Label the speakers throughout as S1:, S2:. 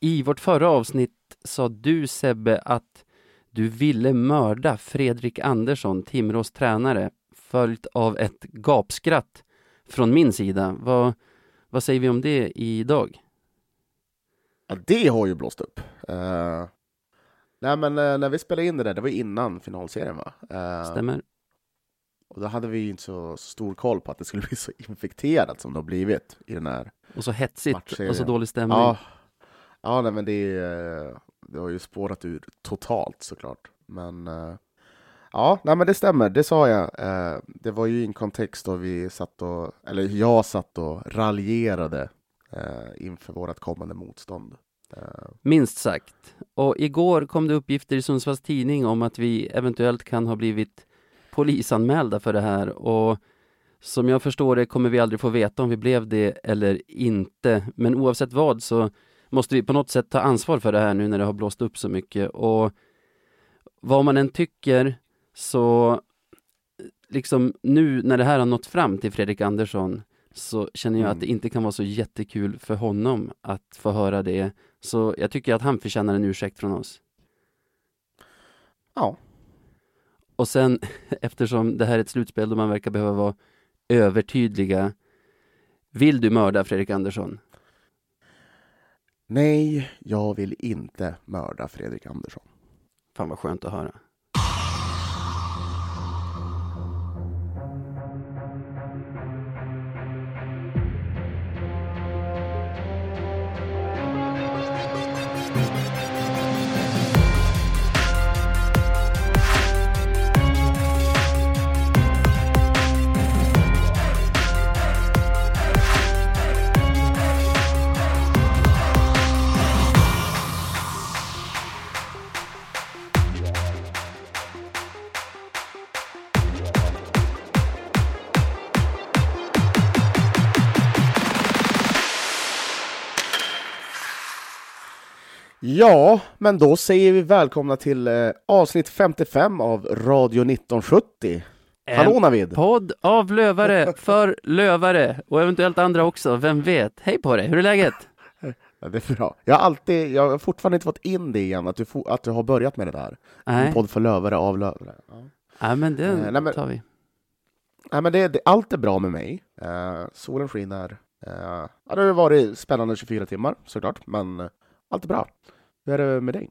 S1: I vårt förra avsnitt sa du Sebbe att du ville mörda Fredrik Andersson, Timrås tränare, följt av ett gapskratt från min sida. Vad, vad säger vi om det idag?
S2: Ja, det har ju blåst upp. Uh, nej, men uh, när vi spelade in det där, det var innan finalserien va?
S1: Uh, Stämmer.
S2: Och då hade vi inte så stor koll på att det skulle bli så infekterat som det har blivit i den här
S1: Och så hetsigt och så dålig stämning.
S2: Ja, ja nej, men det, eh, det har ju spårat ur totalt såklart. Men eh, ja, nej, men det stämmer, det sa jag. Eh, det var ju i en kontext då vi satt och, eller jag satt och raljerade inför vårt kommande motstånd.
S1: Minst sagt. Och igår kom det uppgifter i Sundsvalls tidning om att vi eventuellt kan ha blivit polisanmälda för det här och som jag förstår det kommer vi aldrig få veta om vi blev det eller inte. Men oavsett vad så måste vi på något sätt ta ansvar för det här nu när det har blåst upp så mycket och vad man än tycker så liksom nu när det här har nått fram till Fredrik Andersson så känner jag mm. att det inte kan vara så jättekul för honom att få höra det. Så jag tycker att han förtjänar en ursäkt från oss.
S2: Ja,
S1: och sen eftersom det här är ett slutspel då man verkar behöva vara övertydliga. Vill du mörda Fredrik Andersson?
S2: Nej, jag vill inte mörda Fredrik Andersson.
S1: Fan vad skönt att höra.
S2: Ja, men då säger vi välkomna till eh, avsnitt 55 av Radio 1970. En Hallå Navid!
S1: podd av lövare för lövare och eventuellt andra också, vem vet? Hej på dig, hur är läget?
S2: Ja, det är bra. Jag har, alltid, jag har fortfarande inte fått in det igen, att du, att du har börjat med det där. Nej. En podd för lövare av lövare. Ja,
S1: ja men det eh, nej, men, tar vi.
S2: Nej, men det, det, allt är bra med mig. Eh, solen skiner. Eh, ja, det har varit spännande 24 timmar såklart, men allt är bra. Hur är det med dig?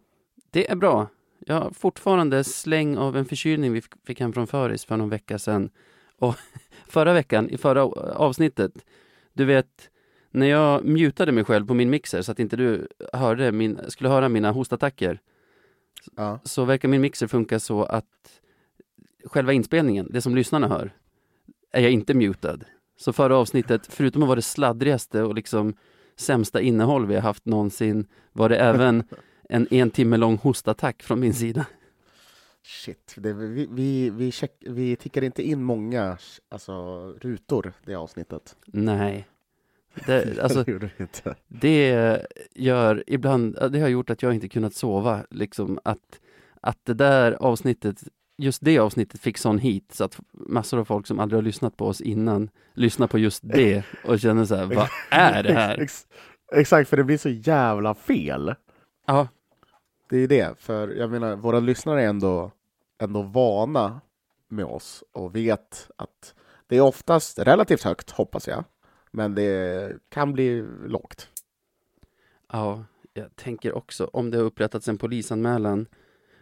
S1: Det är bra. Jag har fortfarande släng av en förkylning vi fick hem från Föris för någon vecka sedan. Och förra veckan, i förra avsnittet, du vet, när jag mutade mig själv på min mixer så att inte du hörde min, skulle höra mina hostattacker, ja. så verkar min mixer funka så att själva inspelningen, det som lyssnarna hör, är jag inte mutad. Så förra avsnittet, förutom att vara det sladdrigaste och liksom sämsta innehåll vi har haft någonsin var det även en en timme lång hostattack från min sida.
S2: Shit, det, vi, vi, vi, check, vi tickar inte in många alltså, rutor det avsnittet.
S1: Nej. Det, alltså, det gör ibland, det har gjort att jag inte kunnat sova. Liksom att, att det där avsnittet just det avsnittet fick sån hit så att massor av folk som aldrig har lyssnat på oss innan lyssnar på just det och känner så här, vad är det här?
S2: Exakt, för det blir så jävla fel.
S1: Ja.
S2: Det är det, för jag menar, våra lyssnare är ändå, ändå vana med oss och vet att det är oftast relativt högt, hoppas jag, men det kan bli lågt.
S1: Ja, jag tänker också om det har upprättats en polisanmälan,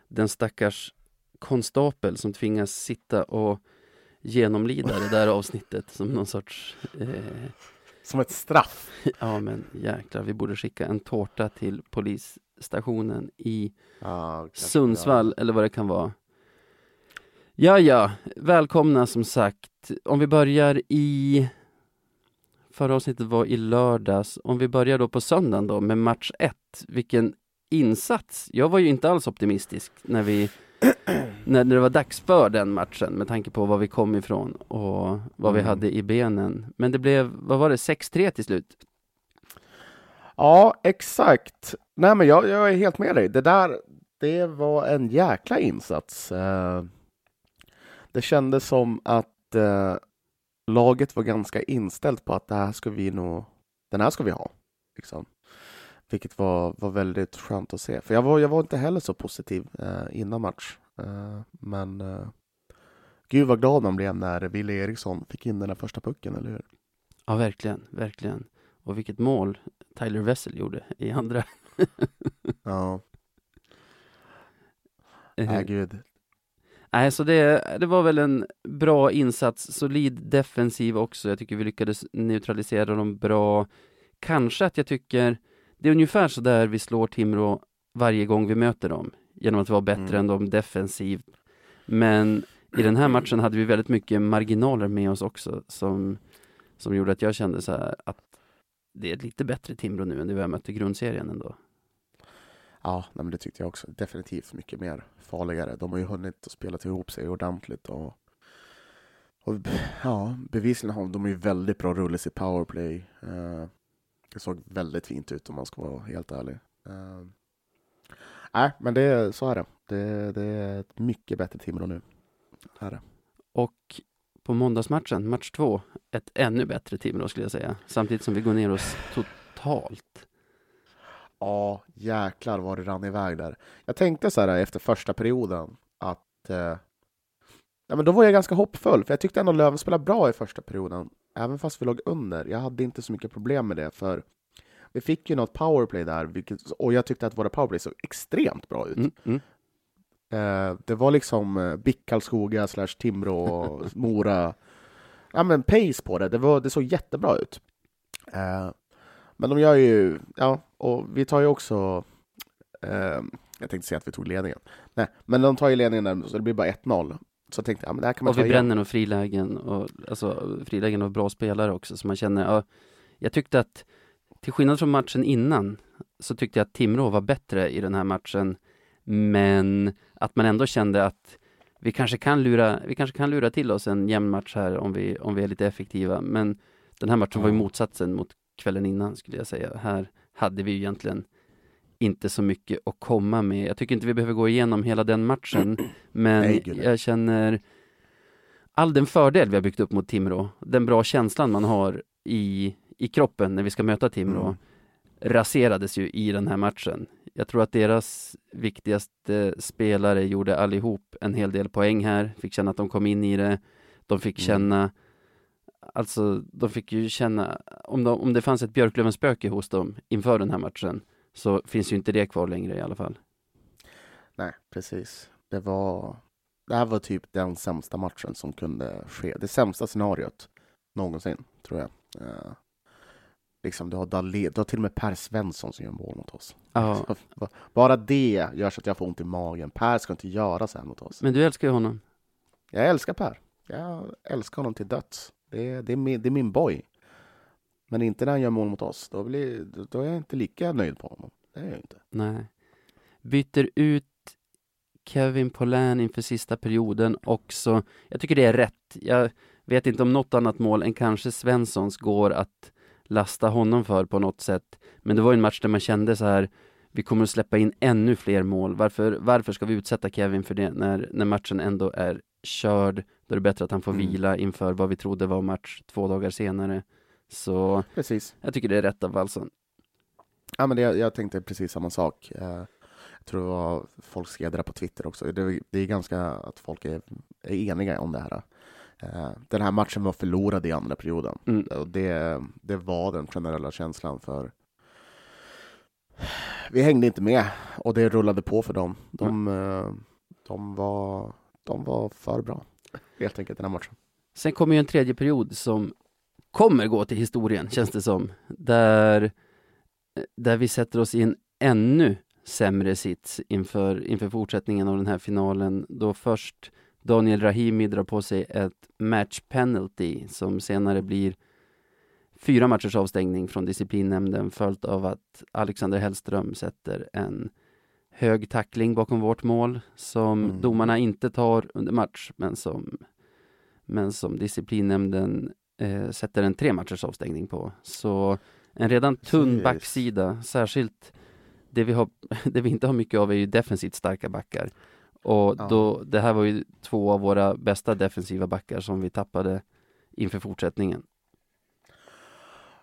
S1: den stackars konstapel som tvingas sitta och genomlida det där avsnittet som någon sorts... Eh...
S2: Som ett straff?
S1: Ja, men jäklar, vi borde skicka en tårta till polisstationen i ah, Sundsvall, eller vad det kan vara. Ja, ja, välkomna som sagt. Om vi börjar i... Förra avsnittet var i lördags. Om vi börjar då på söndagen då med match 1. Vilken insats! Jag var ju inte alls optimistisk när vi när, det var dags för den matchen med tanke på var vi kom ifrån och vad vi mm. hade i benen. Men det blev, vad var det, 6-3 till slut?
S2: Ja, exakt. Nej, men jag, jag, är helt med dig. Det där, det var en jäkla insats. Eh, det kändes som att eh, laget var ganska inställt på att det här ska vi nog, den här ska vi ha. Liksom. Vilket var, var väldigt skönt att se. För jag var, jag var inte heller så positiv eh, innan match. Eh, men eh, gud vad glad man blev när Wille Eriksson fick in den där första pucken, eller hur?
S1: Ja, verkligen, verkligen. Och vilket mål Tyler Wessel gjorde i andra
S2: ja.
S1: Eh,
S2: Nej, gud.
S1: Nej, så det, det var väl en bra insats, solid defensiv också. Jag tycker vi lyckades neutralisera dem bra. Kanske att jag tycker, det är ungefär så där vi slår Timrå varje gång vi möter dem, genom att vara bättre mm. än dem defensivt. Men i den här matchen hade vi väldigt mycket marginaler med oss också, som, som gjorde att jag kände så här att det är ett lite bättre Timrå nu än det vi har mött i grundserien ändå.
S2: Ja, nej, men det tyckte jag också. Definitivt mycket mer farligare. De har ju hunnit att spela ihop sig ordentligt. Och, och ja, bevisligen har de ju väldigt bra rulles i powerplay. Uh, det såg väldigt fint ut om man ska vara helt ärlig. Uh, nej, men det, så är det. det. Det är ett mycket bättre Timrå nu. Är det.
S1: Och på måndagsmatchen, match två, ett ännu bättre Timrå skulle jag säga. Samtidigt som vi går ner oss totalt.
S2: Ja, jäklar vad det rann iväg där. Jag tänkte så här efter första perioden att eh, ja, men då var jag ganska hoppfull, för jag tyckte ändå Löven spelade bra i första perioden, även fast vi låg under. Jag hade inte så mycket problem med det, för vi fick ju något powerplay där, vilket, och jag tyckte att våra powerplay såg extremt bra ut. Mm, mm. Eh, det var liksom eh, BIK Karlskoga slash Timrå och Mora. Ja men pace på det, det, var, det såg jättebra ut. Eh, men de gör ju, ja, och vi tar ju också, eh, jag tänkte säga att vi tog ledningen. Nej, men de tar ju ledningen där, så det blir bara 1-0. Så jag tänkte, ja men det här kan man
S1: och ta vi bränner nog frilägen, och, alltså frilägen av bra spelare också, så man känner, ja, jag tyckte att, till skillnad från matchen innan, så tyckte jag att Timrå var bättre i den här matchen, men att man ändå kände att vi kanske kan lura, vi kanske kan lura till oss en jämn match här om vi, om vi är lite effektiva, men den här matchen var ju motsatsen mot kvällen innan skulle jag säga. Här hade vi egentligen inte så mycket att komma med. Jag tycker inte vi behöver gå igenom hela den matchen, men Nej, jag känner all den fördel vi har byggt upp mot Timrå, den bra känslan man har i, i kroppen när vi ska möta Timrå, mm. raserades ju i den här matchen. Jag tror att deras viktigaste spelare gjorde allihop en hel del poäng här, fick känna att de kom in i det. De fick mm. känna Alltså, de fick ju känna, om, de, om det fanns ett Björklöven-spöke hos dem inför den här matchen, så finns ju inte det kvar längre i alla fall.
S2: Nej, precis. Det var, det här var typ den sämsta matchen som kunde ske. Det sämsta scenariot någonsin, tror jag. Uh, liksom, du har Dahlé, du har till och med Per Svensson som gör mål mot oss.
S1: Ja.
S2: Bara det gör så att jag får ont i magen. Per ska inte göra så här mot oss.
S1: Men du älskar ju honom.
S2: Jag älskar Per. Jag älskar honom till döds. Det, det, är min, det är min boy. Men inte när han gör mål mot oss. Då, blir, då är jag inte lika nöjd på honom. Det är jag inte.
S1: Nej. Byter ut Kevin Polän inför sista perioden också. Jag tycker det är rätt. Jag vet inte om något annat mål än kanske Svenssons går att lasta honom för på något sätt. Men det var en match där man kände så här vi kommer att släppa in ännu fler mål. Varför, varför ska vi utsätta Kevin för det när, när matchen ändå är körd? Då är det bättre att han får mm. vila inför vad vi trodde var match två dagar senare. Så
S2: precis.
S1: jag tycker det är rätt av Wallson.
S2: Ja, men det, jag tänkte precis samma sak. Eh, jag tror det var folk skrev det där på Twitter också. Det, det är ganska att folk är, är eniga om det här. Eh, den här matchen var förlorad i andra perioden. Mm. Och det, det var den generella känslan för vi hängde inte med och det rullade på för dem. De, mm. de, var, de var för bra, helt enkelt, den här matchen.
S1: Sen kommer ju en tredje period som kommer gå till historien, känns det som. Där, där vi sätter oss i en ännu sämre sits inför, inför fortsättningen av den här finalen. Då först Daniel Rahimi drar på sig ett match penalty som senare blir fyra matchers avstängning från disciplinnämnden följt av att Alexander Hellström sätter en hög tackling bakom vårt mål som mm. domarna inte tar under match men som, men som disciplinnämnden eh, sätter en tre matchers avstängning på. Så en redan tunn backsida, särskilt det vi, har, det vi inte har mycket av är ju defensivt starka backar. Och ja. då, det här var ju två av våra bästa defensiva backar som vi tappade inför fortsättningen.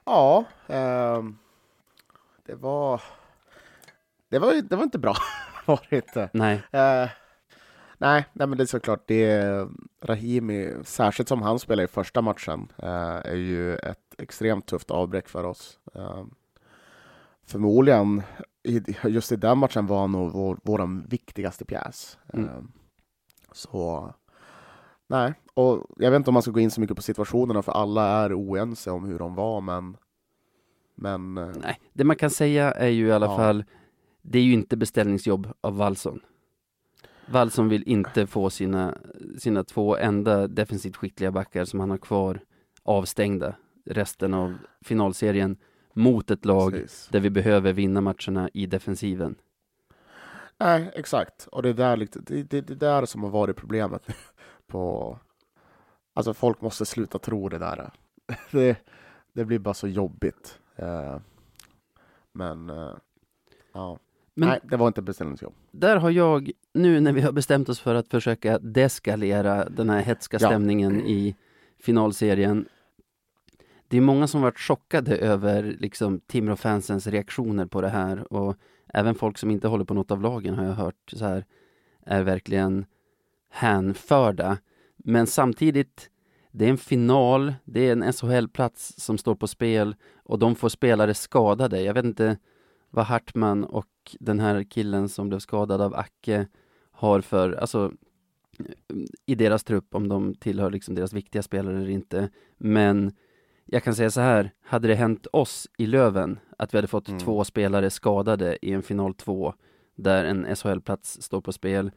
S2: Ja, eh, det var... Det var, det var inte bra, var det inte.
S1: Nej.
S2: Eh, nej, nej, men det är såklart, det Rahimi, särskilt som han spelade i första matchen, eh, är ju ett extremt tufft avbräck för oss. Eh, förmodligen, i, just i den matchen var han nog vår, vår viktigaste pjäs.
S1: Mm.
S2: Eh, så, nej, och jag vet inte om man ska gå in så mycket på situationerna, för alla är oense om hur de var, men men
S1: Nej, det man kan säga är ju i alla
S2: Ja.
S1: fall, det är ju inte beställningsjobb av Wallson. Wallson vill inte få sina, sina två enda defensivt skickliga backar som han har kvar avstängda resten av finalserien mot ett lag
S2: precis.
S1: där vi behöver vinna matcherna i defensiven.
S2: Nej, exakt. Och det är där, det, det, det där som har varit problemet på... Alltså folk måste sluta tro det där. Det, det blir bara så jobbigt. Eh, Men, eh, ja.
S1: Men
S2: Nej, det var inte beställningsjobb.
S1: där har jag, nu när vi har bestämt oss för att försöka deskalera den här hetska
S2: Ja.
S1: stämningen i finalserien. Det är många som varit chockade över liksom Timrå-fansens reaktioner på det här och även folk som inte håller på något av lagen har jag hört så här är verkligen hänförda. Men samtidigt, det är en final, det är en SHL-plats som står på spel och de får spelare skadade. Jag vet inte vad Hartman och den här killen som blev skadad av Acke har för, alltså i deras trupp, om de tillhör liksom deras viktiga spelare eller inte. Men jag kan säga så här, hade det hänt oss i Löven att vi hade fått
S2: Mm.
S1: två spelare skadade i en final två där en SHL-plats står på spel.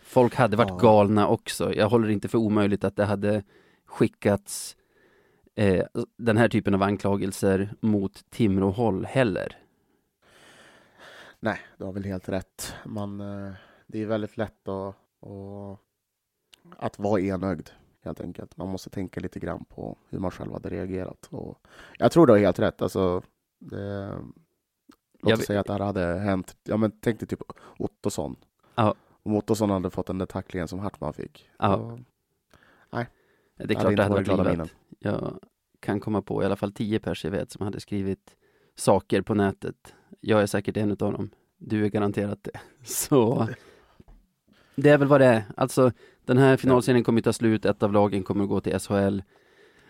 S1: Folk hade varit
S2: Ja.
S1: galna också. Jag håller inte för omöjligt att det hade skickats eh, den här typen av anklagelser mot Timrå-håll heller.
S2: Nej, du har väl helt rätt. Man, eh, det är väldigt lätt att, att, vara enögd, helt enkelt. Man måste tänka lite grann på hur man själv hade reagerat. Och jag tror du har helt rätt. Alltså, det, låt oss säga att det här hade hänt. Ja, men tänk dig typ Ottosson.
S1: Ja.
S2: Om Ottosson hade fått den där tacklingen som Hartman fick.
S1: Ja.
S2: då-
S1: Det är
S2: hade
S1: klart det
S2: inte
S1: hade
S2: varit
S1: livat. Jag kan komma på i alla fall tio pers jag vet som hade skrivit saker på nätet. Jag är säkert en utav dem. Du är garanterat det. Så det är väl vad det är. Alltså den här finalserien kommer att ta slut, ett av lagen kommer att gå till SHL.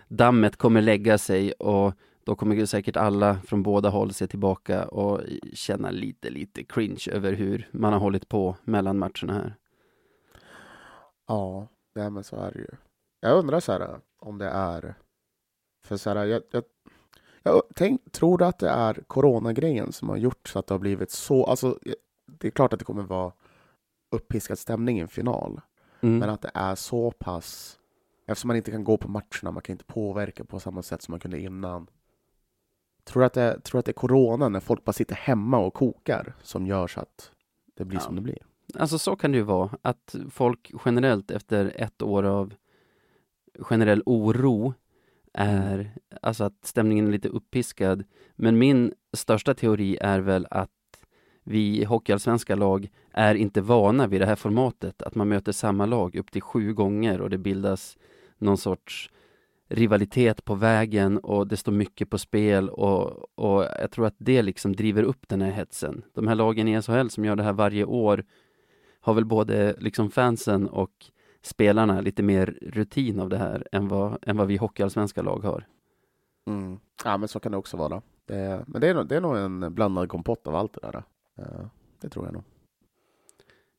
S1: Dammet kommer lägga sig och då kommer säkert alla från båda håll se tillbaka och känna lite, lite cringe över hur man har hållit på mellan matcherna här.
S2: Ja, nej, men så är det ju. Jag undrar så här om det är... För så här, jag, jag, jag tänk, tror du att det är coronagrejen som har gjort så att det har blivit så... Alltså, det är klart att det kommer vara uppiskad stämning i en final,
S1: Mm.
S2: men att det är så pass... Eftersom man inte kan gå på matcherna, man kan inte påverka på samma sätt som man kunde innan. Tror du att det, tror att det är corona, när folk bara sitter hemma och kokar, som gör så att det blir
S1: Ja.
S2: som det blir?
S1: Alltså så kan det ju vara, att folk generellt efter ett år av generell oro är, alltså att stämningen är lite uppiskad. Men min största teori är väl att vi hockeyallsvenska lag är inte vana vid det här formatet, att man möter samma lag upp till sju gånger och det bildas någon sorts rivalitet på vägen och det står mycket på spel och, och jag tror att det liksom driver upp den här hetsen. De här lagen i SHL som gör det här varje år har väl både liksom fansen och spelarna lite mer rutin av det här än vad, än vad vi hockeyallsvenska lag har.
S2: Mm. Ja, men så kan det också vara. Det, men det är, det är nog en blandad kompott av allt det där. Eh, Det tror jag nog.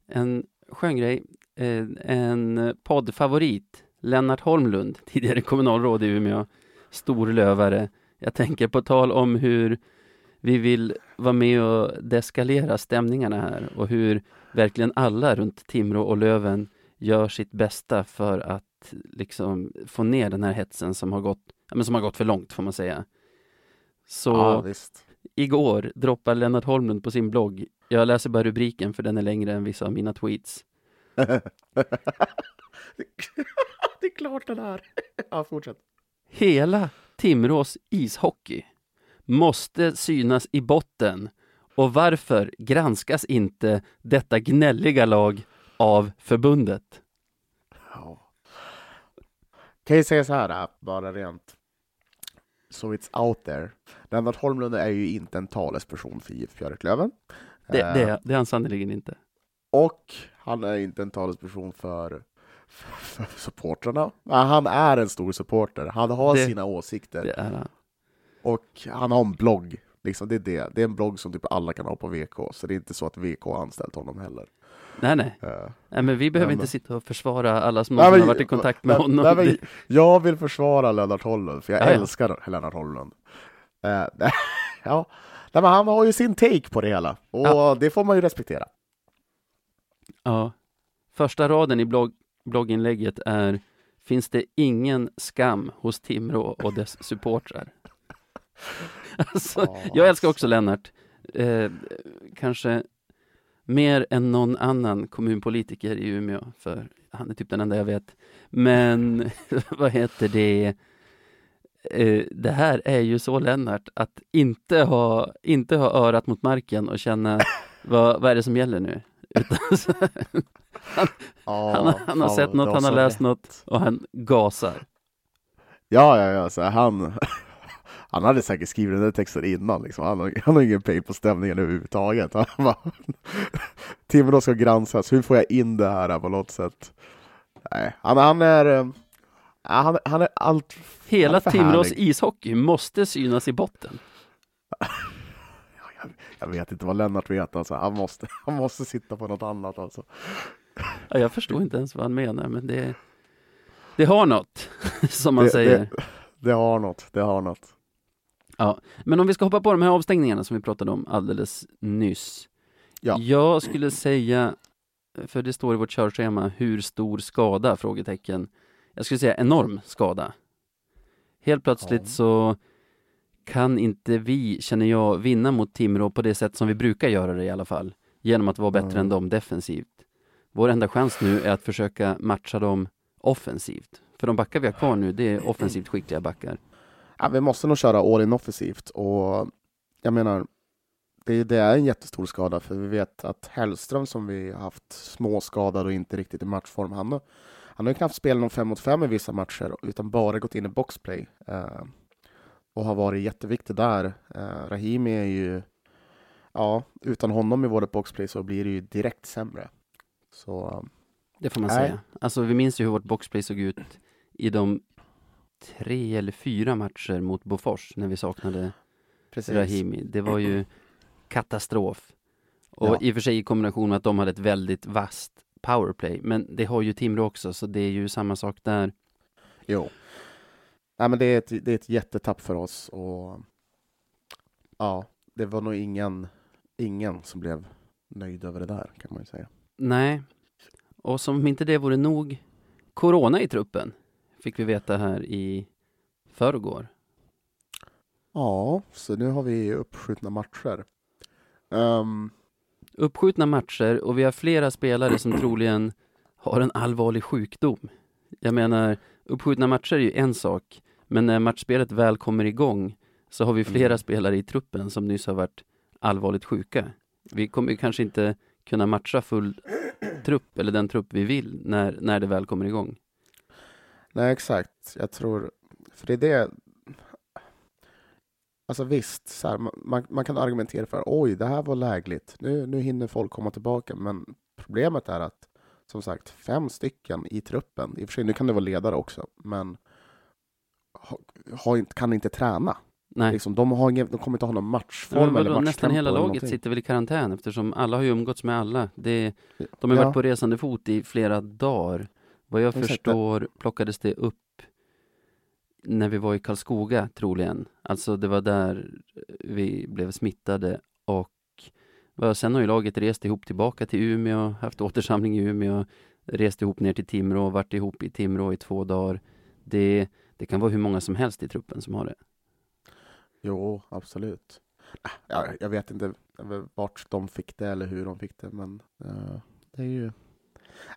S1: En skön grej, eh, en poddfavorit, Lennart Holmlund, tidigare kommunalråd i Umeå, storlövare. Jag tänker på tal om hur vi vill vara med och deskalera stämningarna här och hur verkligen alla runt Timrå och Löven gör sitt bästa för att liksom få ner den här hetsen som har gått, men som har gått för långt får man säga. Så
S2: Ja, visst.
S1: igår droppar Lennart Holmlund på sin blogg, jag läser bara rubriken för den är längre än vissa av mina tweets.
S2: det är klart den är. Ja, fortsätt.
S1: Hela Timrås ishockey måste synas i botten och varför granskas inte detta gnälliga lag av förbundet?
S2: Ja. Kan jag säga så här, äh, bara rent. so it's out there. Lennart Holmlund är ju inte en talesperson för IF Björklöven.
S1: Det, det, är- det är han sannerligen inte.
S2: och han är inte en talesperson för, för, för supportrarna. Men han är en stor supporter. Han har
S1: Det-
S2: sina åsikter.
S1: Det är han.
S2: Och han har en blogg. Liksom, det, är det. det är en blogg som typ alla kan ha på VK, så det är inte så att VK har anställt honom heller.
S1: Nej, nej.
S2: Eh,
S1: nej men vi behöver
S2: Nej,
S1: inte
S2: men-
S1: sitta och försvara alla som
S2: Nej, men-
S1: har varit i kontakt med
S2: nej,
S1: honom.
S2: nej, men jag vill försvara Lennart Holmlund, för jag
S1: Ja, ja.
S2: älskar Lennart Holmlund. Eh, ja. Nej, men han har ju sin take på det hela, och
S1: Ja.
S2: det får man ju respektera.
S1: Ja. Första raden i blogg, blogginlägget är Finns det ingen skam hos Timrå och dess supportrar? alltså,
S2: Ja,
S1: jag älskar också Lennart. Eh, kanske mer än någon annan kommunpolitiker i Umeå, för han är typ den enda jag vet. Men vad heter det? Eh, det här är ju så Lennart, att inte ha, inte ha örat mot marken och känna vad, vad är det som gäller nu? Så,
S2: Ja,
S1: han, han har sett något, han har läst något och han gasar.
S2: Ja, ja, ja, så han, han hade säkert skrivit den där texten innan, liksom. han, har, han har ingen pejl på stämningen överhuvudtaget. Timrå ska granskas, hur får jag in det här på något sätt? Nej, han, han är, eh, han, han är allt
S1: Hela Timrås ishockey måste synas i botten.
S2: Jag vet inte vad Lennart vet alltså. Han måste, han måste sitta på något annat alltså.
S1: Ja, jag förstår inte ens vad han menar, men det, det har något, som man
S2: Det-
S1: säger.
S2: Det, det har något, det har något.
S1: Men om vi ska hoppa på de här avstängningarna som vi pratade om alldeles nyss.
S2: Ja.
S1: Jag skulle säga, för det står i vårt körschema, hur stor skada? Frågetecken. Jag skulle säga enorm skada. Helt plötsligt
S2: Ja.
S1: så kan inte vi, känner jag, vinna mot Timrå på det sätt som vi brukar göra det i alla fall. Genom att vara bättre
S2: Mm.
S1: än dem defensivt. Vår enda chans nu är att försöka matcha dem offensivt. För de backar vi har kvar nu, det är offensivt skickliga backar.
S2: Ja, vi måste nog köra all in offensivt och jag menar, det, det är en jättestor skada för vi vet att Hellström som vi har haft småskadad och inte riktigt i matchform, han har, han har ju knappt spelat någon 5 mot 5 i vissa matcher utan bara gått in i boxplay eh, och har varit jätteviktig där. Eh, Rahimi är ju, ja, utan honom i vårt boxplay så blir det ju direkt sämre. Så
S1: Det får man
S2: Nej.
S1: säga. Alltså vi minns ju hur vårt boxplay såg ut i de tre eller fyra matcher mot Bofors när vi saknade
S2: precis.
S1: Rahimi. Det var ju katastrof. Och
S2: Ja.
S1: i och för sig i kombination med att de hade ett väldigt vasst powerplay. Men det har ju Timrå också, så det är ju samma sak där.
S2: Jo. Nej, men det är ett, det är ett jättetapp för oss och ja, det var nog ingen, ingen som blev nöjd över det där kan man ju säga.
S1: Nej. Och som om inte det vore nog, Corona i truppen, fick vi veta här i förrgår.
S2: Ja, så nu har vi uppskjutna matcher. Ehm,
S1: uppskjutna matcher och vi har flera spelare som troligen har en allvarlig sjukdom. Jag menar, uppskjutna matcher är ju en sak, men när matchspelet väl kommer igång så har vi flera
S2: Mm.
S1: spelare i truppen som nyss har varit allvarligt sjuka. Vi kommer kanske inte kunna matcha full trupp, eller den trupp vi vill, när, när det väl kommer igång.
S2: Nej, exakt. Jag tror, för det är det. Alltså visst, så här, man, man kan argumentera för oj, det här var lägligt. Nu, nu hinner folk komma tillbaka, men problemet är att som sagt, fem stycken i truppen. I och för sig, nu kan det vara ledare också, men ha, inte, kan inte träna.
S1: Nej,
S2: Liksom, de, har ingen, de kommer inte ha någon matchform
S1: men
S2: eller matchtempo
S1: nästan hela laget sitter väl i karantän eftersom alla har ju umgåtts med alla. Det, de har
S2: Ja.
S1: varit på resande fot i flera dagar. Vad jag förstår plockades det upp när vi var i Karlskoga troligen. Alltså det var där vi blev smittade och sen har ju laget rest ihop tillbaka till Umeå, haft återsamling i Umeå, rest ihop ner till Timrå, varit ihop i Timrå i två dagar. Det, det kan vara hur många som helst i truppen som har det.
S2: Jo, absolut. Ah, Ja, jag vet inte vart de fick det eller hur de fick det, men eh, det är ju...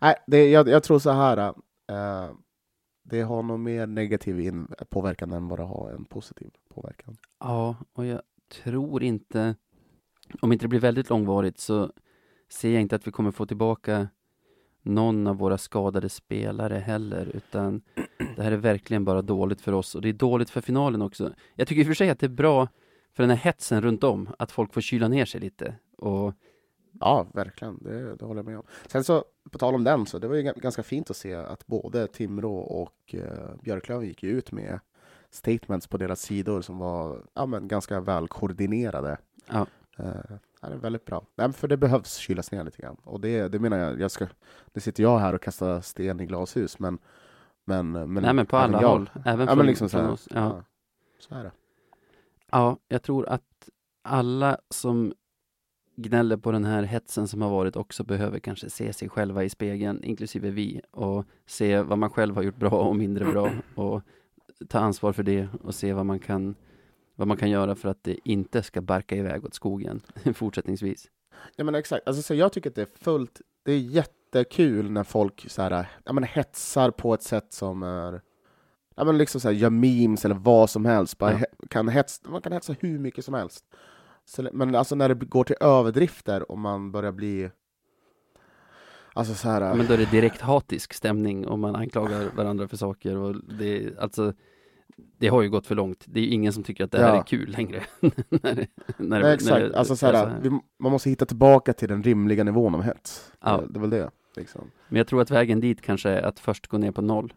S2: Nej, det, jag, jag tror så här. eh, det har nog mer negativ in, påverkan än vad det har en positiv påverkan.
S1: Ja, och jag tror inte, om inte det blir väldigt långvarigt så ser jag inte att vi kommer få tillbaka någon av våra skadade spelare heller, utan Det här är verkligen bara dåligt för oss och det är dåligt för finalen också. Jag tycker i och för sig att det är bra för den här hetsen runt om, att folk får kyla ner sig lite. Och
S2: Ja, verkligen. Det, det håller jag med om. Sen så, på tal om den, så det var ju ganska fint att se att både Timrå och uh, Björklöven gick ut med statements på deras sidor som var ja, men ganska väl koordinerade.
S1: Ja.
S2: Uh, det är väldigt bra. Nej, för det behövs kylas ner lite grann. Och det, det menar jag, jag ska, nu sitter jag här och kastar sten i glashus, men men, men,
S1: Nej, men på alla
S2: jag,
S1: håll. Även
S2: ja,
S1: från,
S2: liksom
S1: från oss. Ja.
S2: ja. så är det.
S1: ja, jag tror att alla som gnäller på den här hetsen som har varit också behöver kanske se sig själva i spegeln, inklusive vi, och se vad man själv har gjort bra och mindre bra och ta ansvar för det och se vad man kan vad man kan göra för att det inte ska barka iväg åt skogen fortsättningsvis.
S2: Ja men exakt, alltså, så jag tycker att det är fullt, det är jättekul när folk så här, ja, men hetsar på ett sätt som är Ja, men liksom så här, gör memes eller vad som helst. Bara
S1: Ja.
S2: kan hetsa, man kan hetsa hur mycket som helst. Så, men alltså när det går till överdrifter och man börjar bli... Alltså så här...
S1: Ja, Men då är det direkt hatisk stämning och man anklagar varandra för saker och det, alltså det har ju gått för långt. Det är ingen som tycker att det här
S2: Ja.
S1: är kul längre. när, det- när, det-
S2: Nej, exakt.
S1: när det
S2: alltså så
S1: är
S2: här, vi, man måste hitta tillbaka till den rimliga nivån av hets.
S1: Ja.
S2: Det, det är väl det. Liksom.
S1: Men jag tror att vägen dit kanske är att först gå ner på noll.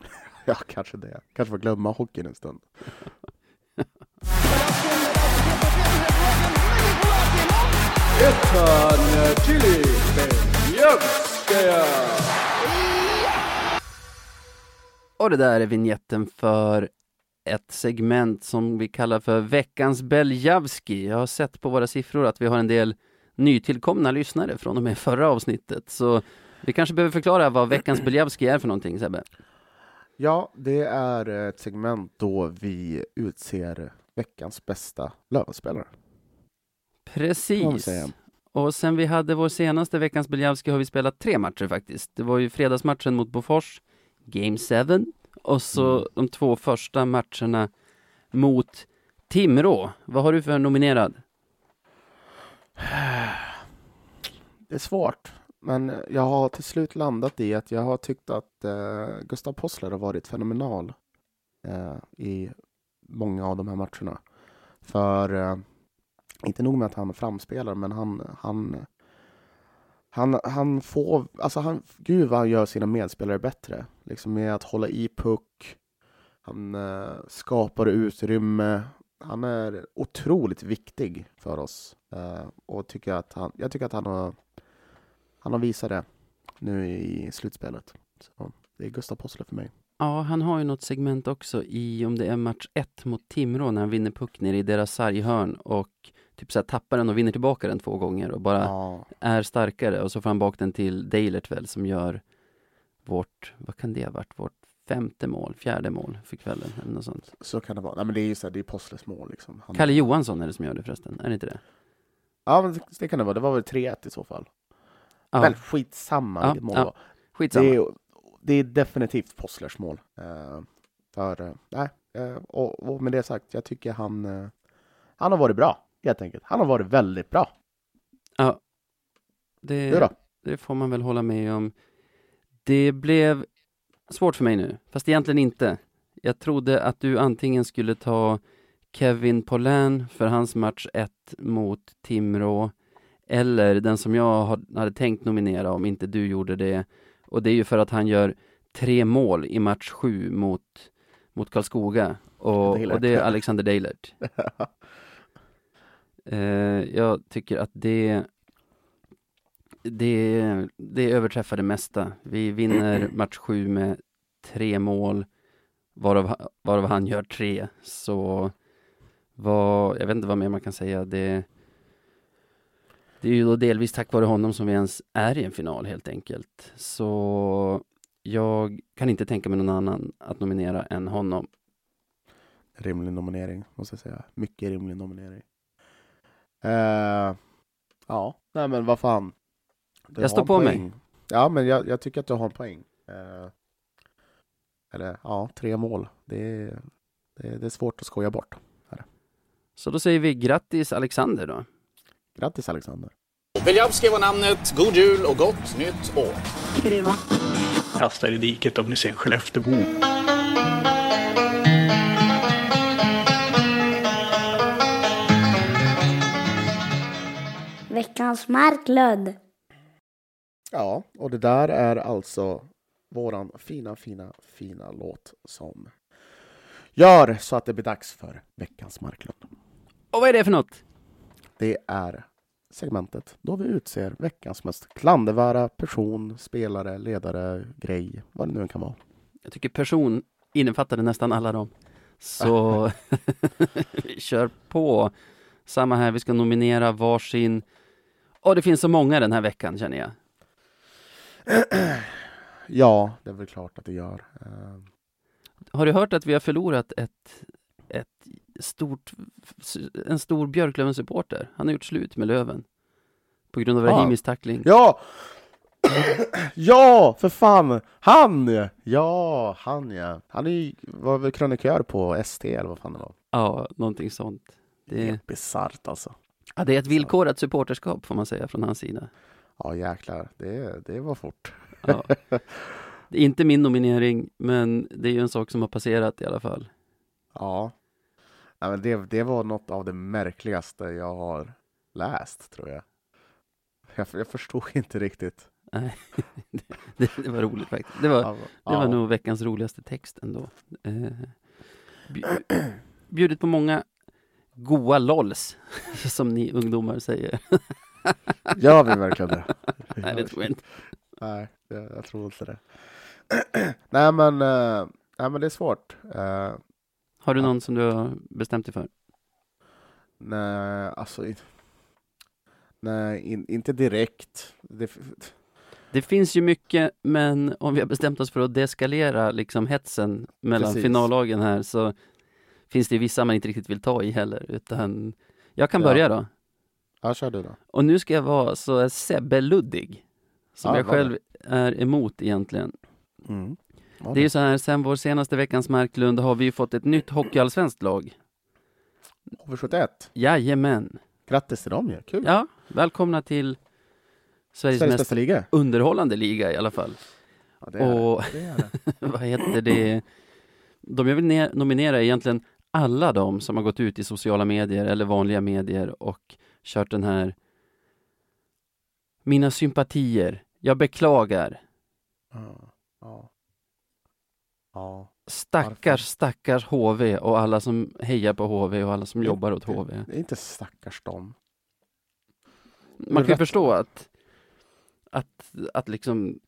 S2: Ja, kanske det. Kanske får glömma hockeyn en stund.
S1: Och det där är vignetten för ett segment som vi kallar för veckans Beljavski. Jag har sett på våra siffror att vi har en del nytillkomna lyssnare från och med förra avsnittet. Så vi kanske behöver förklara vad veckans Beljavski är för någonting Sebbe.
S2: Ja, det är ett segment då vi utser veckans bästa lövspelare.
S1: Precis. Och sen vi hade vår senaste veckans Beljavski har vi spelat tre matcher faktiskt. Det var ju fredagsmatchen mot Bofors, Game 7, och så
S2: Mm.
S1: de två första matcherna mot Timrå. Vad har du för nominerad?
S2: Det är svårt, men jag har till slut landat i att jag har tyckt att eh, Gustav Possler har varit fenomenal eh, i många av de här matcherna. För eh, inte nog med att han framspelar, men han, han, han, han får, alltså han, gud vad han gör sina medspelare bättre. Liksom med att hålla i puck, han eh, skapar utrymme, han är otroligt viktig för oss. Eh, och tycker att han, jag tycker att han har, han har visat det nu i slutspelet. Så det är Gustav Possler för mig.
S1: Ja, han har ju något segment också i, om det är match ett mot Timrå, när han vinner puck ner i deras sarghörn och typ så här tappar den och vinner tillbaka den två gånger och bara
S2: Ja,
S1: är starkare och så får han bak den till Deilert väl som gör vårt, vad kan det ha varit, vårt femte mål, fjärde mål för kvällen eller något sånt.
S2: så kan det vara. Nej, men det är ju så här, det är Posslers mål liksom. Han,
S1: Kalle Johansson är det som gör det förresten, är det inte det?
S2: Ja, men det kan det vara. Det var väl 3-1 i så fall.
S1: Ja,
S2: Men skitsamma
S1: Ja,
S2: vilket mål
S1: ja,
S2: var.
S1: skitsamma.
S2: Det är, det är definitivt Posslers mål. Eh, för, eh, nej, eh, och, och med det sagt, jag tycker han, han har varit bra, helt enkelt. Han har varit väldigt bra.
S1: Ja. Det, det får man väl hålla med om. Det blev svårt för mig nu, fast egentligen inte. Jag trodde att du antingen skulle ta Kevin Polan för hans match 1 mot Timrå, eller den som jag had- hade tänkt nominera om inte du gjorde det. Och det är ju för att han gör tre mål i match 7 mot, mot Karlskoga. Och, och det är Alexander Deilert. Eh, jag tycker att det, det, det överträffar det mesta. Vi vinner match sju med tre mål, varav, varav han gör tre. Så vad, jag vet inte vad mer man kan säga. Det, det är ju då delvis tack vare honom som vi ens är i en final helt enkelt. Så jag kan inte tänka mig någon annan att nominera än honom.
S2: Rimlig nominering, måste jag säga. Mycket rimlig nominering. Eh, ja, nej men vad fan. Du
S1: Jag står på mig.
S2: poäng. Ja, men jag, jag tycker att du har en poäng. Eh, eller ja, tre mål. Det är, det, är, det är svårt att skoja bort.
S1: Så då säger vi grattis Alexander då.
S2: Grattis Alexander.
S3: Beljavski var namnet. God jul och gott nytt år.
S4: Skriva.
S3: kastar i diket om ni ser en Skelleftebo.
S4: Veckans Marklund.
S2: Ja, och det där är alltså våran fina, fina, fina låt som gör så att det blir dags för veckans Marklund.
S1: Och vad är det för något?
S2: Det är segmentet då vi utser veckans mest klandervärda person, spelare, ledare, grej, vad det nu än kan vara.
S1: Jag tycker person innefattade nästan alla dem. Så vi kör på. Samma här, vi ska nominera varsin. Och det finns så många den här veckan känner jag.
S2: Ja, det är väl klart att det gör. Eh,
S1: Har du hört att vi har förlorat ett, ett stort, en stor Björklöven-supporter? Han har gjort slut med Löven. På grund av
S2: Ja.
S1: Rahimis tackling.
S2: Ja! ja, för fan! Han! Ja, han ja. Han är ju, var väl krönikör på ST eller vad fan det var.
S1: Ja, någonting sånt. Det,
S2: Helt bisarrt alltså.
S1: ja, det är ett villkorat supporterskap får man säga från hans sida.
S2: Ja, jäklar. Det, det var fort.
S1: Ja. Det är inte min nominering, men det är ju en sak som har passerat i alla fall.
S2: Ja. Nej, men det, det var något av det märkligaste jag har läst, tror jag. Jag, jag förstod inte riktigt.
S1: Nej, det, det var roligt faktiskt. Det var,
S2: Ja,
S1: det var
S2: ja.
S1: nog veckans roligaste text ändå. Eh, bj- bjudit på många goa LOLs, som ni ungdomar säger.
S2: Gör vi verkligen det?
S1: Nej, det tror jag inte.
S2: Nej, jag, jag tror inte det. nej, men, eh, nej, men det är svårt. Eh,
S1: Har du någon som du har bestämt dig för?
S2: nej, alltså... i- Nej, in, inte direkt. Det,
S1: Det finns ju mycket, men om vi har bestämt oss för att deskalera liksom hetsen mellan
S2: Precis.
S1: finallagen här så finns det vissa man inte riktigt vill ta i heller, utan jag kan
S2: Ja.
S1: börja då.
S2: ja, kör du då.
S1: Och nu ska jag vara så Sebbe-luddig, som
S2: Ja,
S1: jag själv är emot egentligen.
S2: Mm. Ja,
S1: Det är ju så här, sen vår senaste veckans Marklund har vi ju fått ett nytt hockeyallsvenskt lag.
S2: HV71.
S1: Jajamän.
S2: Grattis till dem ju. Kul.
S1: Ja, välkomna till Sveriges,
S2: Sveriges
S1: mest
S2: liga.
S1: underhållande liga i alla fall.
S2: Ja, det är
S1: Och-
S2: det. det, är det.
S1: Vad heter det? De jag vill ner- nominera är egentligen alla de som har gått ut i sociala medier eller vanliga medier och kört den här Mina sympatier, jag beklagar.
S2: Ja. Ja. Ja.
S1: Stackars,
S2: Varför?
S1: stackars HV och alla som hejar på HV och alla som
S2: Det-
S1: jobbar åt HV.
S2: Det är inte stackars dem.
S1: Man kan ju förstå att, att, att liksom,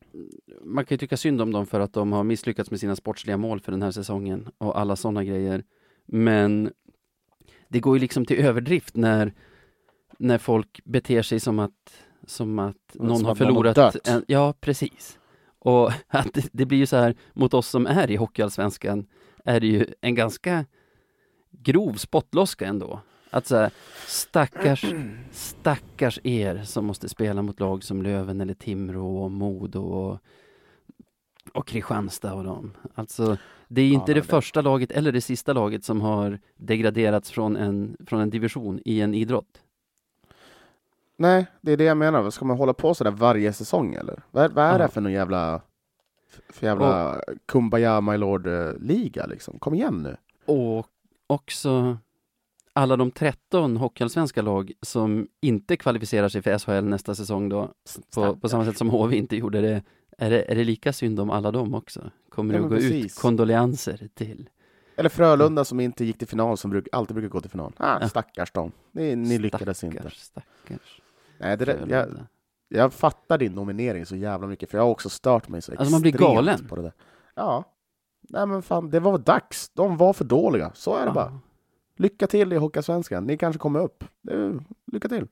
S1: man kan ju tycka synd om dem för att de har misslyckats med sina sportsliga mål för den här säsongen och alla sådana grejer. Men det går ju liksom till överdrift när, när folk beter sig som att, som att
S2: Som
S1: någon
S2: någon har
S1: förlorat. En, ja, precis. Och att det, det blir ju så här, mot oss som är i Hockeyallsvenskan, är det ju en ganska grov spottloska ändå. Att så här, stackars, stackars er som måste spela mot lag som Löven eller Timrå och Modo och, och Kristianstad och dem. Alltså, det är
S2: Ja,
S1: inte
S2: nej,
S1: det
S2: det-
S1: första laget eller det sista laget som har degraderats från en, från en division i en idrott.
S2: Nej, det är det jag menar. Ska man hålla på sådär varje säsong eller? Vad, vad är
S1: Ja.
S2: det för någon jävla, för jävla Kumbaya My Lord-liga liksom? Kom igen nu.
S1: Och också alla de 13 hockeyallsvenska lag som inte kvalificerar sig för SHL nästa säsong då, på, på samma sätt som HV inte gjorde det. Är, det. är det lika synd om alla dem också? Kommer
S2: Ja,
S1: det att gå ut
S2: precis.
S1: kondolenser till?
S2: Eller Frölunda som inte gick till final, som bruk, alltid brukar gå till final. Ah,
S1: Ja.
S2: Stackars dem. Ni, ni lyckades
S1: Stackars,
S2: inte.
S1: Stackars.
S2: Nej, det, där- jag, jag fattar din nominering så jävla mycket, för jag har också stört mig så
S1: Alltså, man blir
S2: extremt
S1: galen.
S2: på det där. Ja. Nej men fan, det var dags. De var för dåliga. Så är det bara.
S1: Ja.
S2: Lycka till i Hockeysvenskan. Ni kanske kommer upp. Lycka till.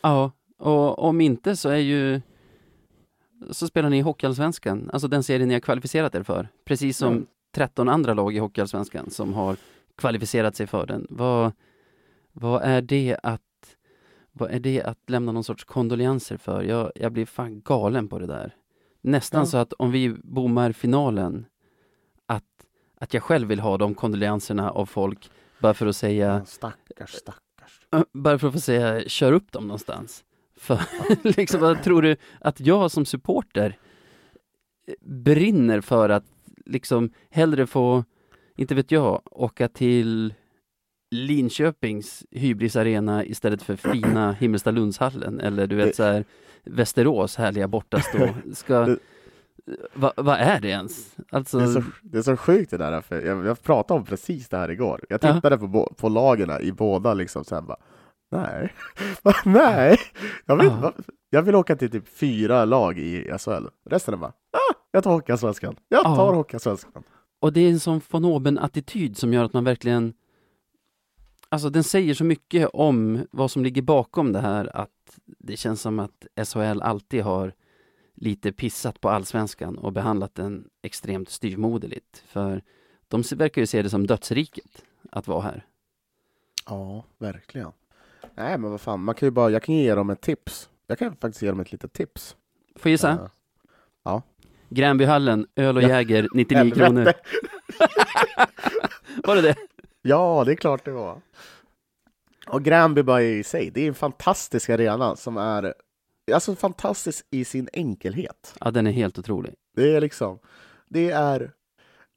S1: Ja, och om inte så är ju så spelar ni i Hockeyallsvenskan, alltså den serien ni har kvalificerat er för. Precis som
S2: Mm.
S1: 13 andra lag i Hockeyallsvenskan som har kvalificerat sig för den. Vad, vad är det att vad är det att lämna någon sorts kondolenser för? Jag, jag blir fan galen på det där. Nästan
S2: Ja.
S1: så att om vi bommar finalen, att, att jag själv vill ha de kondolenserna av folk bara för att säga
S2: Stackars, stackars.
S1: Ö, Bara för att få säga, kör upp dem någonstans. För liksom, vad tror du att jag som supporter brinner för att liksom hellre få, inte vet jag, åka till Linköpings hybrisarena istället för fina Himmelstalundshallen eller du vet så här Västerås härliga bortastå. Ska, vad vad är det ens? Alltså,
S2: Det är, så, det är så sjukt det där, för jag, jag pratade om precis det här igår. Jag
S1: Ja.
S2: tittade på, bo- på lagen i båda liksom, sen bara, nej, nej, jag vill,
S1: Ja.
S2: jag vill åka till typ fyra lag i SHL. Resten är bara, ah, jag tar Hockeyallsvenskan, jag
S1: Ja.
S2: tar Hockeyallsvenskan.
S1: Och det är en sån von oben-attityd som gör att man verkligen Alltså den säger så mycket om vad som ligger bakom det här att det känns som att SHL alltid har lite pissat på allsvenskan och behandlat den extremt styrmoderligt. För de verkar ju se det som dödsriket att vara här.
S2: Ja, verkligen. Nej, men vad fan, man kan ju bara, jag kan ge dem ett tips. Jag kan faktiskt ge dem ett litet tips.
S1: Får jag gissa?
S2: Ja.
S1: Gränbyhallen, öl och
S2: Ja.
S1: Jäger, 99
S2: Helvete.
S1: kronor. Var det det?
S2: Ja, det är klart det var. Och Gränby bara i sig, det är en fantastisk arena som är alltså fantastisk i sin enkelhet.
S1: Ja, den är helt otrolig.
S2: Det är liksom, det är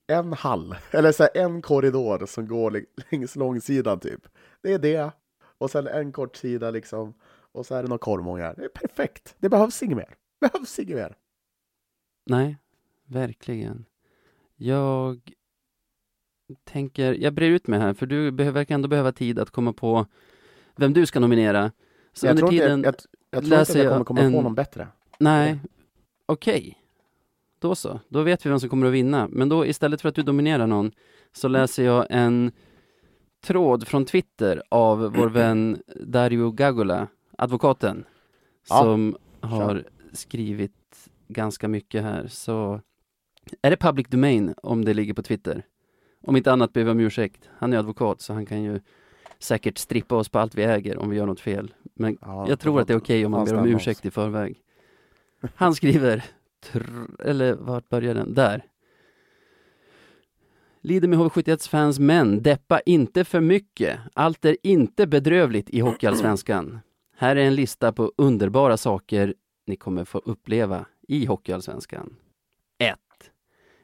S2: en hall, eller så en korridor som går lä- längs långsidan typ. Det är det, och sen en kort sida liksom, och så är det några korvmångar. Det är perfekt. Det behövs inget mer. Behövs inget mer.
S1: Nej, verkligen. Jag tänker, jag brer ut mig här för du behöver, verkar ändå behöva tid att komma på vem du ska nominera. Så
S2: jag
S1: under
S2: tror
S1: tiden,
S2: inte, jag, jag, jag tror inte
S1: läser
S2: att jag kommer komma
S1: en-
S2: på någon bättre.
S1: nej, okej. Då så, då vet vi vem som kommer att vinna. Men då istället för att du dominerar någon så läser jag en tråd från Twitter av vår vän Dario Gagola, advokaten,
S2: Ja,
S1: som har skrivit ganska mycket här. Så är det public domain om det ligger på Twitter? Om inte annat ber vi om ursäkt. Han är advokat så han kan ju säkert strippa oss på allt vi äger om vi gör något fel. Men
S2: Ja,
S1: jag tror att det är okej om man ber om ursäkt i förväg. Han skriver, eller vart börjar den? Där. Lider med HV71s fans men deppa inte för mycket. Allt är inte bedrövligt i Hockeyallsvenskan. Här är en lista på underbara saker ni kommer få uppleva i Hockeyallsvenskan. 1.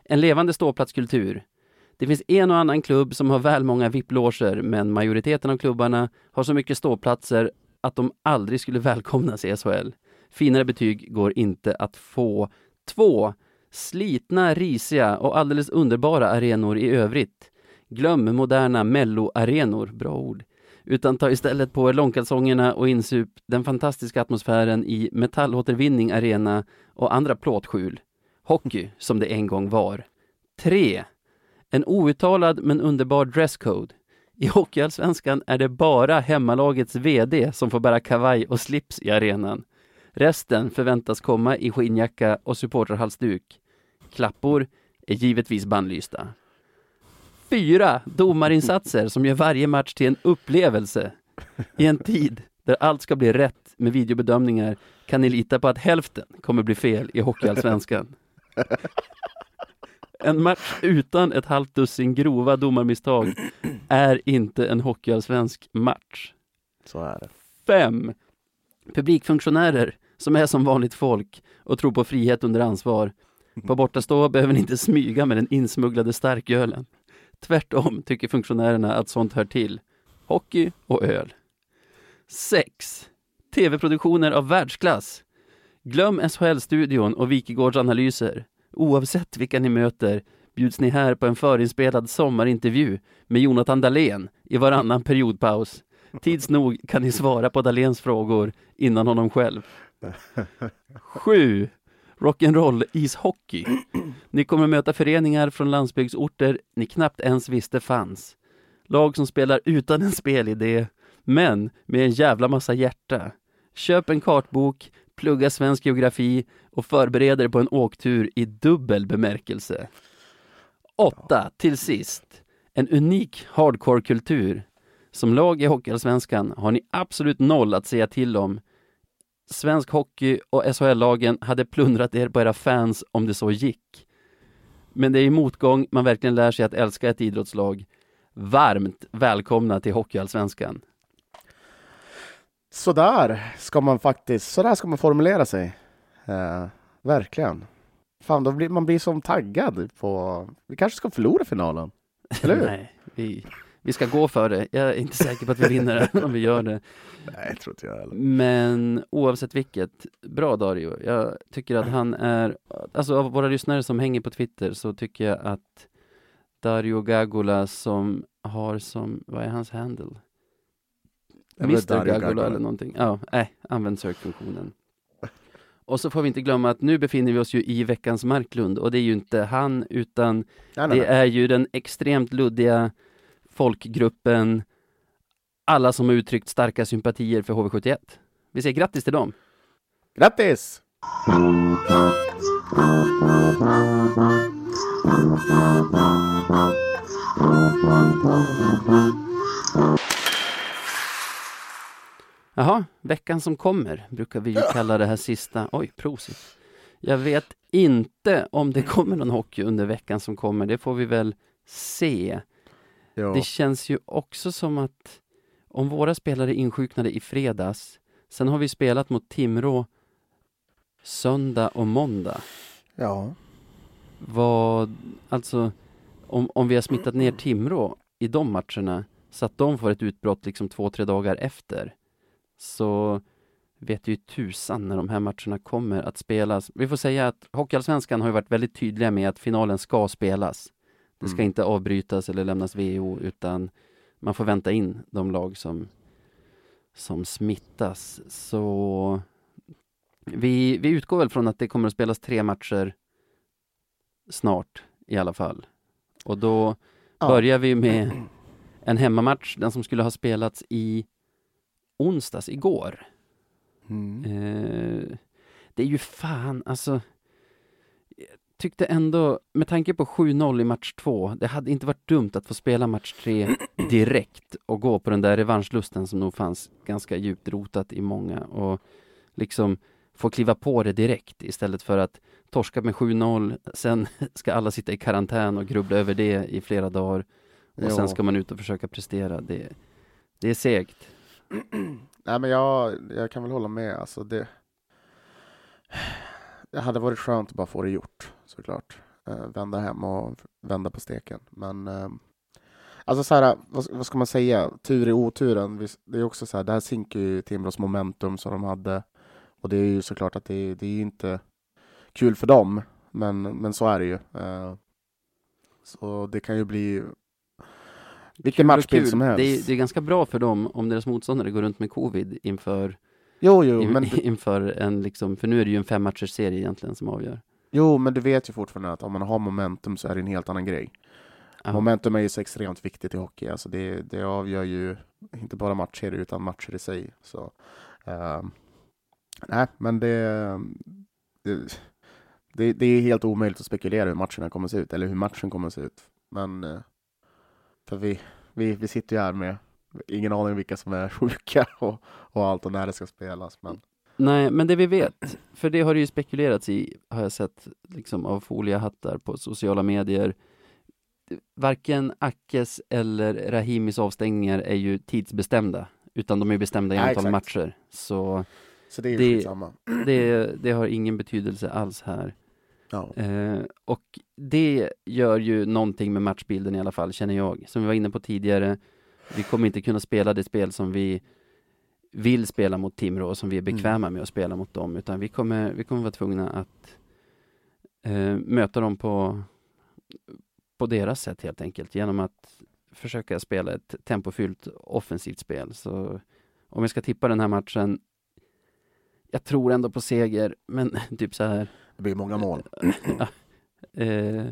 S1: En levande ståplatskultur. Det finns en och annan klubb som har väl många VIP-loger, men majoriteten av klubbarna har så mycket ståplatser att de aldrig skulle välkomnas i SHL. Finare betyg går inte att få. 2. Slitna, risiga och alldeles underbara arenor i övrigt. Glöm moderna mello-arenor, bra ord. Utan ta istället på er långkalsongerna och insup den fantastiska atmosfären i Metallåtervinning Arena och andra plåtskjul. Hockey, som det en gång var. 3. En outtalad men underbar dresscode. I Hockeyallsvenskan är det bara hemmalagets VD som får bära kavaj och slips i arenan. Resten förväntas komma i skinnjacka och supporterhalsduk. Klappor är givetvis bannlysta. Fyra domarinsatser som gör varje match till en upplevelse. I en tid där allt ska bli rätt med videobedömningar kan ni lita på att hälften kommer bli fel i Hockeyallsvenskan. En match utan ett halvt dussin grova domarmisstag är inte en hockeyallsvensk match.
S2: Så är det.
S1: 5. Publikfunktionärer som är som vanligt folk och tror på frihet under ansvar. På bortastå behöver ni inte smyga med den insmugglade starkölen. Tvärtom tycker funktionärerna att sånt hör till. Hockey och öl. 6. TV-produktioner av världsklass. Glöm SHL-studion och Wikegårds analyser. Oavsett vilka ni möter bjuds ni här på en förinspelad sommarintervju med Jonathan Dahlén i varannan periodpaus. Tids nog kan ni svara på Dahléns frågor innan honom själv. 7. Rock'n'roll ishockey. Ni kommer möta föreningar från landsbygdsorter ni knappt ens visste fanns. Lag som spelar utan en spelidé, men med en jävla massa hjärta. Köp en kartbok, plugga svensk geografi och förbereda er på en åktur i dubbel bemärkelse. 8. Till sist. En unik hardcore-kultur. Som lag i Hockeyallsvenskan har ni absolut noll att säga till om. Svensk hockey och SHL-lagen hade plundrat er på era fans om det så gick. Men det är i motgång man verkligen lär sig att älska ett idrottslag. Varmt välkomna till Hockeyallsvenskan.
S2: Så där ska man faktiskt, så där ska man formulera sig. Eh, verkligen. Fan, då blir, man blir som taggad på... Vi kanske ska förlora finalen. Eller hur?
S1: Nej, vi, vi ska gå för det. Jag är inte säker på att vi vinner om vi gör det.
S2: Nej, jag tror inte jag heller.
S1: Men oavsett vilket, bra Dario. Jag tycker att han är, alltså av våra lyssnare som hänger på Twitter så tycker jag att Dario Gagula som har som, vad är hans handle? Mr Gagula. eller någonting. Ja, äh, använd sökfunktionen. Och så får vi inte glömma att nu befinner vi oss ju i veckans Marklund och det är ju inte han utan
S2: Nej, nej,
S1: det
S2: nej.
S1: är ju den extremt luddiga folkgruppen, alla som har uttryckt starka sympatier för HV71. Vi säger grattis till dem!
S2: Grattis!
S1: Jaha, veckan som kommer brukar vi ju kalla det här sista. Oj, prosit. Jag vet inte om det kommer någon hockey under veckan som kommer, det får vi väl se.
S2: Ja.
S1: Det känns ju också som att om våra spelare insjuknade i fredags, sen har vi spelat mot Timrå söndag och måndag.
S2: ja.
S1: Vad, alltså, om, om vi har smittat ner Timrå i de matcherna så att de får ett utbrott liksom två, tre dagar efter så vet ju tusan när de här matcherna kommer att spelas. Vi får säga att Hockeyallsvenskan har ju varit väldigt tydliga med att finalen ska spelas. Det ska
S2: Mm.
S1: inte avbrytas eller lämnas VO utan man får vänta in de lag som, som smittas. Så vi, vi utgår väl från att det kommer att spelas tre matcher snart i alla fall. Och då
S2: Ja.
S1: börjar vi med en hemmamatch, den som skulle ha spelats i onsdags, igår.
S2: Mm.
S1: Eh, det är ju fan, alltså. Jag tyckte ändå, med tanke på 7-0 i match två, det hade inte varit dumt att få spela match tre direkt och gå på den där revanschlusten som nog fanns ganska djupt rotat i många och liksom få kliva på det direkt istället för att torska med 7-0, sen ska alla sitta i karantän och grubbla över det i flera dagar och
S2: Ja.
S1: sen ska man ut och försöka prestera. Det, det är segt.
S2: Nej, men jag, jag kan väl hålla med. Alltså det, det hade varit skönt att bara få det gjort, såklart. Eh, vända hem och vända på steken. Men eh, alltså så här, vad, vad ska man säga? Tur i oturen. Det är också så här, det här sinkar ju Timrås momentum som de hade. Och det är ju såklart att det, det är ju inte kul för dem. Men, men så är det ju. Eh, så det kan ju bli vilken matchbild som helst.
S1: Det är, det är ganska bra för dem om deras motståndare går runt med covid inför,
S2: Jo, jo,
S1: in,
S2: men
S1: inför en liksom, för nu är det ju en fem matchers serie egentligen som avgör.
S2: Jo, men du vet ju fortfarande att om man har momentum så är det en helt annan grej.
S1: Ja.
S2: Momentum är ju så extremt viktigt i hockey. Alltså det, det avgör ju inte bara matcher utan matcher i sig. Så, ehm, nej, men det, det, det, det är helt omöjligt att spekulera hur matcherna kommer att se ut, eller hur matchen kommer att se ut. Men eh, för vi, vi, vi sitter ju här med ingen aning om vilka som är sjuka och, och allt och när det ska spelas. Men
S1: Nej, men det vi vet, för det har det ju spekulerats i, har jag sett liksom av foliehattar på sociala medier. Varken Ackes eller Rahimis avstängningar är ju tidsbestämda, utan de är bestämda i
S2: Ja,
S1: antal
S2: exakt.
S1: matcher. Så
S2: så det är ju
S1: Det- det, det har ingen betydelse alls här.
S2: Ja.
S1: Eh, och det gör ju någonting med matchbilden i alla fall, känner jag. Som vi var inne på tidigare, vi kommer inte kunna spela det spel som vi vill spela mot Timrå och som vi är bekväma med att spela mot dem, utan vi kommer, vi kommer vara tvungna att eh, möta dem på, på deras sätt helt enkelt, genom att försöka spela ett tempofyllt offensivt spel. Så om jag ska tippa den här matchen, jag tror ändå på seger, men typ så här
S2: Det blir många mål.
S1: Eh,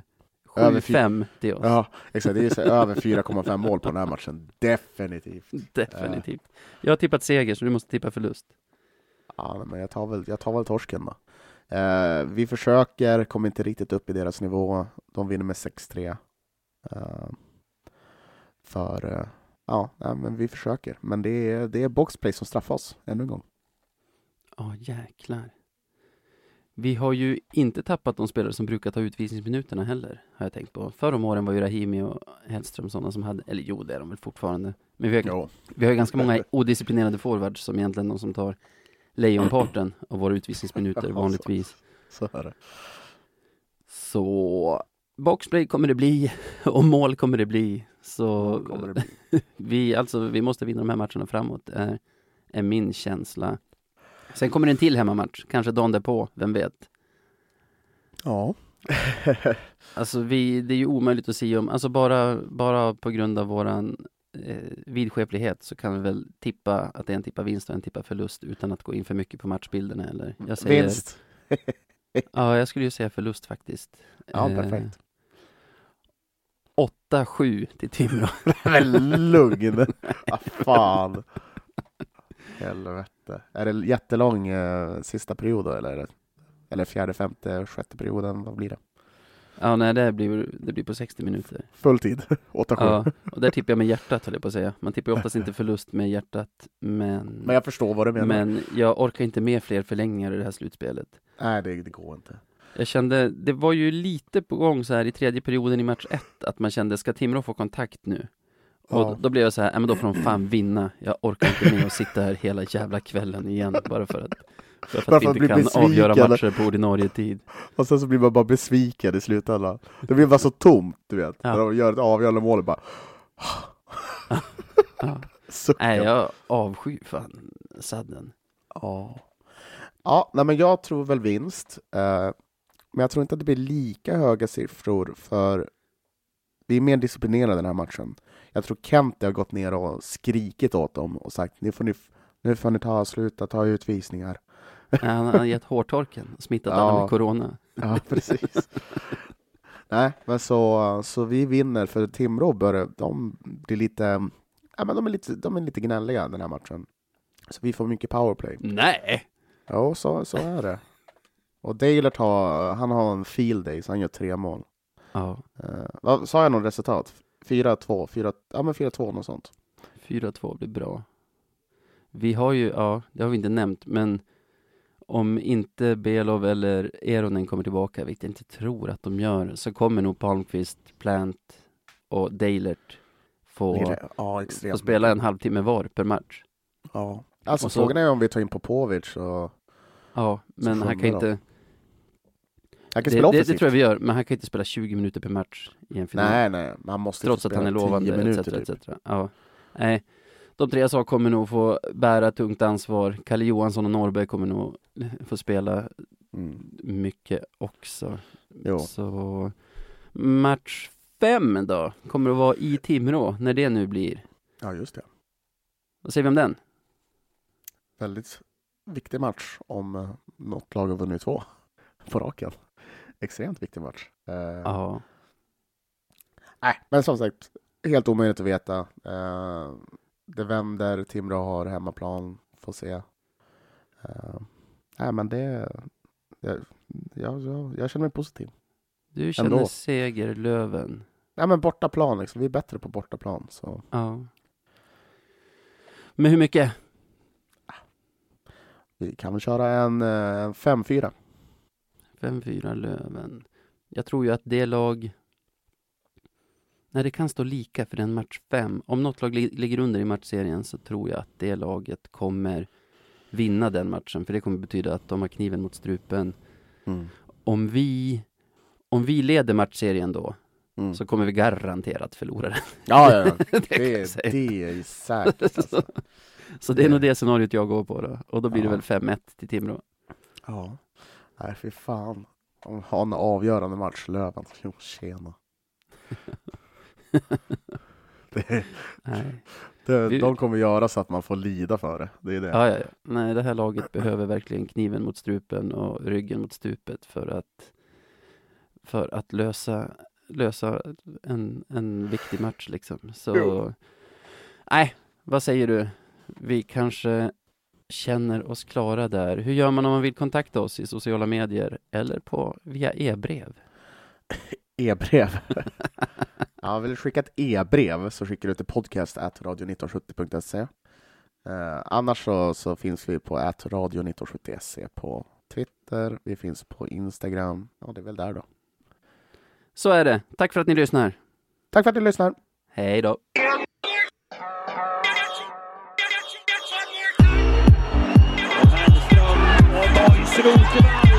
S2: Över fy-
S1: 7-5 till oss.
S2: Ja, exakt. Det är så över 4,5 mål på den här matchen. Definitivt.
S1: Definitivt. Jag har tippat seger, så du måste tippa förlust.
S2: Ja, men jag tar väl, jag tar väl torsken då. Eh, vi försöker, kommer inte riktigt upp i deras nivå. De vinner med 6-3. Eh, för, eh, ja, nej, men vi försöker. Men det är, det är boxplay som straffar oss, ännu en gång.
S1: Ja, jäklar. Vi har ju inte tappat de spelare som brukar ta utvisningsminuterna heller, har jag tänkt på. Förr om åren var ju Rahimi och Hellström sådana som hade, eller jo, det är de väl fortfarande. Men vi har,
S2: Jo.
S1: vi har ju ganska många odisciplinerade forwards som egentligen de som tar lejonparten av våra utvisningsminuter
S2: Ja, så.
S1: vanligtvis.
S2: Så är det.
S1: Så boxplay kommer det bli och mål kommer det bli. Så
S2: det bli?
S1: vi, alltså, vi måste vinna de här matcherna framåt, är, är min känsla. Sen kommer det en till hemmamatch, kanske dagen därpå, vem vet?
S2: Ja.
S1: Alltså vi, det är ju omöjligt att säga om, alltså bara, bara på grund av våran eh, vidskeplighet så kan vi väl tippa att det är en tippa vinst och en tippa förlust utan att gå in för mycket på matchbilderna eller? Jag säger,
S2: Vinst.
S1: Ja, jag skulle ju säga förlust faktiskt.
S2: Ja,
S1: Eh,
S2: perfekt.
S1: 8-7 till Timrå.
S2: Men lugn! ah, fan. Helvete. Är det jättelång eh, sista period då, eller? Eller fjärde, femte, sjätte perioden? Vad blir det?
S1: Ja, nej, det blir, det blir på 60 minuter.
S2: Full tid. 8-7.
S1: Ja, och där tippar jag med hjärtat höll jag på att säga. Man tippar ju oftast inte förlust med hjärtat, men,
S2: Men jag förstår vad du menar.
S1: men jag orkar inte med fler förlängningar i det här slutspelet.
S2: Nej, det, det går inte.
S1: Jag kände, det var ju lite på gång så här i tredje perioden i match ett, att man kände, ska Timrå få kontakt nu? Och
S2: Ja.
S1: då blev jag så här, men då får de fan vinna. Jag orkar inte med att sitta här hela jävla kvällen igen, bara för att, bara för
S2: Bara
S1: att vi
S2: att
S1: inte kan
S2: besviken.
S1: avgöra matcher på ordinarie tid.
S2: Och sen så blir man bara besviken i slutändan. Det blir bara så tomt, du vet.
S1: Ja.
S2: När de gör ett avgörande mål och bara...
S1: Ja. Nej, jag avskyr fan sadden.
S2: Ja. Ja, nej men jag tror väl vinst. Eh, men jag tror inte att det blir lika höga siffror för vi är mer disciplinerade den här matchen. Jag tror Kent har gått ner och skrikit åt dem och sagt nu får ni, nu får ni ta sluta ta utvisningar.
S1: Han har gett hårtorken, smittat alla
S2: Ja.
S1: med corona.
S2: Ja, precis. nej, men så, så vi vinner för Timrå börjar, de blir lite, ja men de är lite, de är lite gnälliga den här matchen. Så vi får mycket powerplay.
S1: Nej!
S2: Ja, så, så är det. Och Dalert har, han har en field day, så han gör tre mål.
S1: Ja,
S2: Uh, vad, sa jag något resultat? 4-2, 4, ja men 4-2 något sånt.
S1: 4-2 blir bra. Vi har ju, ja, det har vi inte nämnt, men om inte Belov eller Eronen kommer tillbaka, vilket jag inte tror att de gör, så kommer nog Palmqvist, Plant och Dalert få,
S2: ja,
S1: få spela en halvtimme var per match.
S2: Ja. Alltså
S1: så-
S2: frågan är om vi tar in Popovic och
S1: Ja, men han kan
S2: de.
S1: inte,
S2: han kan
S1: det,
S2: spela
S1: det, det tror jag vi gör, men han kan inte spela 20 minuter per match i en final.
S2: Nej, nej, man måste
S1: Trots att han är
S2: spela 10
S1: lovande,
S2: minuter,
S1: etc.
S2: typ.
S1: etc. Ja. Nej, de tre jag sa kommer nog få bära tungt ansvar. Kalle Johansson och Norrberg kommer nog få spela
S2: Mm.
S1: mycket också.
S2: Jo.
S1: Så match fem då, kommer att vara i Timrå, när det nu blir.
S2: Ja, just det.
S1: Vad säger vi om den?
S2: Väldigt viktig match om uh, något lag har vunnit två på raken. Extremt viktig match. Eh, Nej, men som sagt, helt omöjligt att veta. Eh, det vänder, Timrå har hemmaplan, får se. Eh, nej, men det... Jag, jag, jag, jag känner mig positiv.
S1: du känner
S2: Ändå.
S1: seger, Löven.
S2: Nej, men bortaplan, liksom. vi är bättre på bortaplan. Så.
S1: Ja. Men hur mycket?
S2: Vi kan väl köra en, eh, en 5-4.
S1: 5-4 Löven. Jag tror ju att det lag... Nej, det kan stå lika för den match 5. Om något lag li- ligger under i matchserien så tror jag att det laget kommer vinna den matchen. För det kommer betyda att de har kniven mot strupen. Om vi, om vi leder matchserien då,
S2: Mm.
S1: så kommer vi garanterat förlora den.
S2: Ja, ja, ja.
S1: det
S2: Det,
S1: säga.
S2: det är säkert. Alltså.
S1: Så det är nog det scenariot jag går på då. Och då blir det
S2: Ja.
S1: väl 5-1 till Timrå.
S2: Ja. Nej, fy fan. De har en avgörande match, Löven. Jo, tjena. det,
S1: Nej.
S2: det,
S1: Vi-
S2: de kommer göra så att man får lida för det. Det är det.
S1: Ja, ja, ja. Nej, det här laget behöver verkligen kniven mot strupen och ryggen mot stupet för att, för att lösa, lösa en, en viktig match liksom. Så,
S2: Jo.
S1: nej, vad säger du? Vi kanske känner oss klara där. Hur gör man om man vill kontakta oss i sociala medier eller på via e-brev?
S2: E-brev. ja, vill du skicka ett e-brev så skickar du till podcast radio1970.se. Eh, annars så, så finns vi på radio1970.se på Twitter. Vi finns på Instagram. Ja, det är väl där då.
S1: Så är det. Tack för att ni lyssnar.
S2: Tack för att ni lyssnar.
S1: Hej då!
S3: Hellström och Borgs Rosenvall.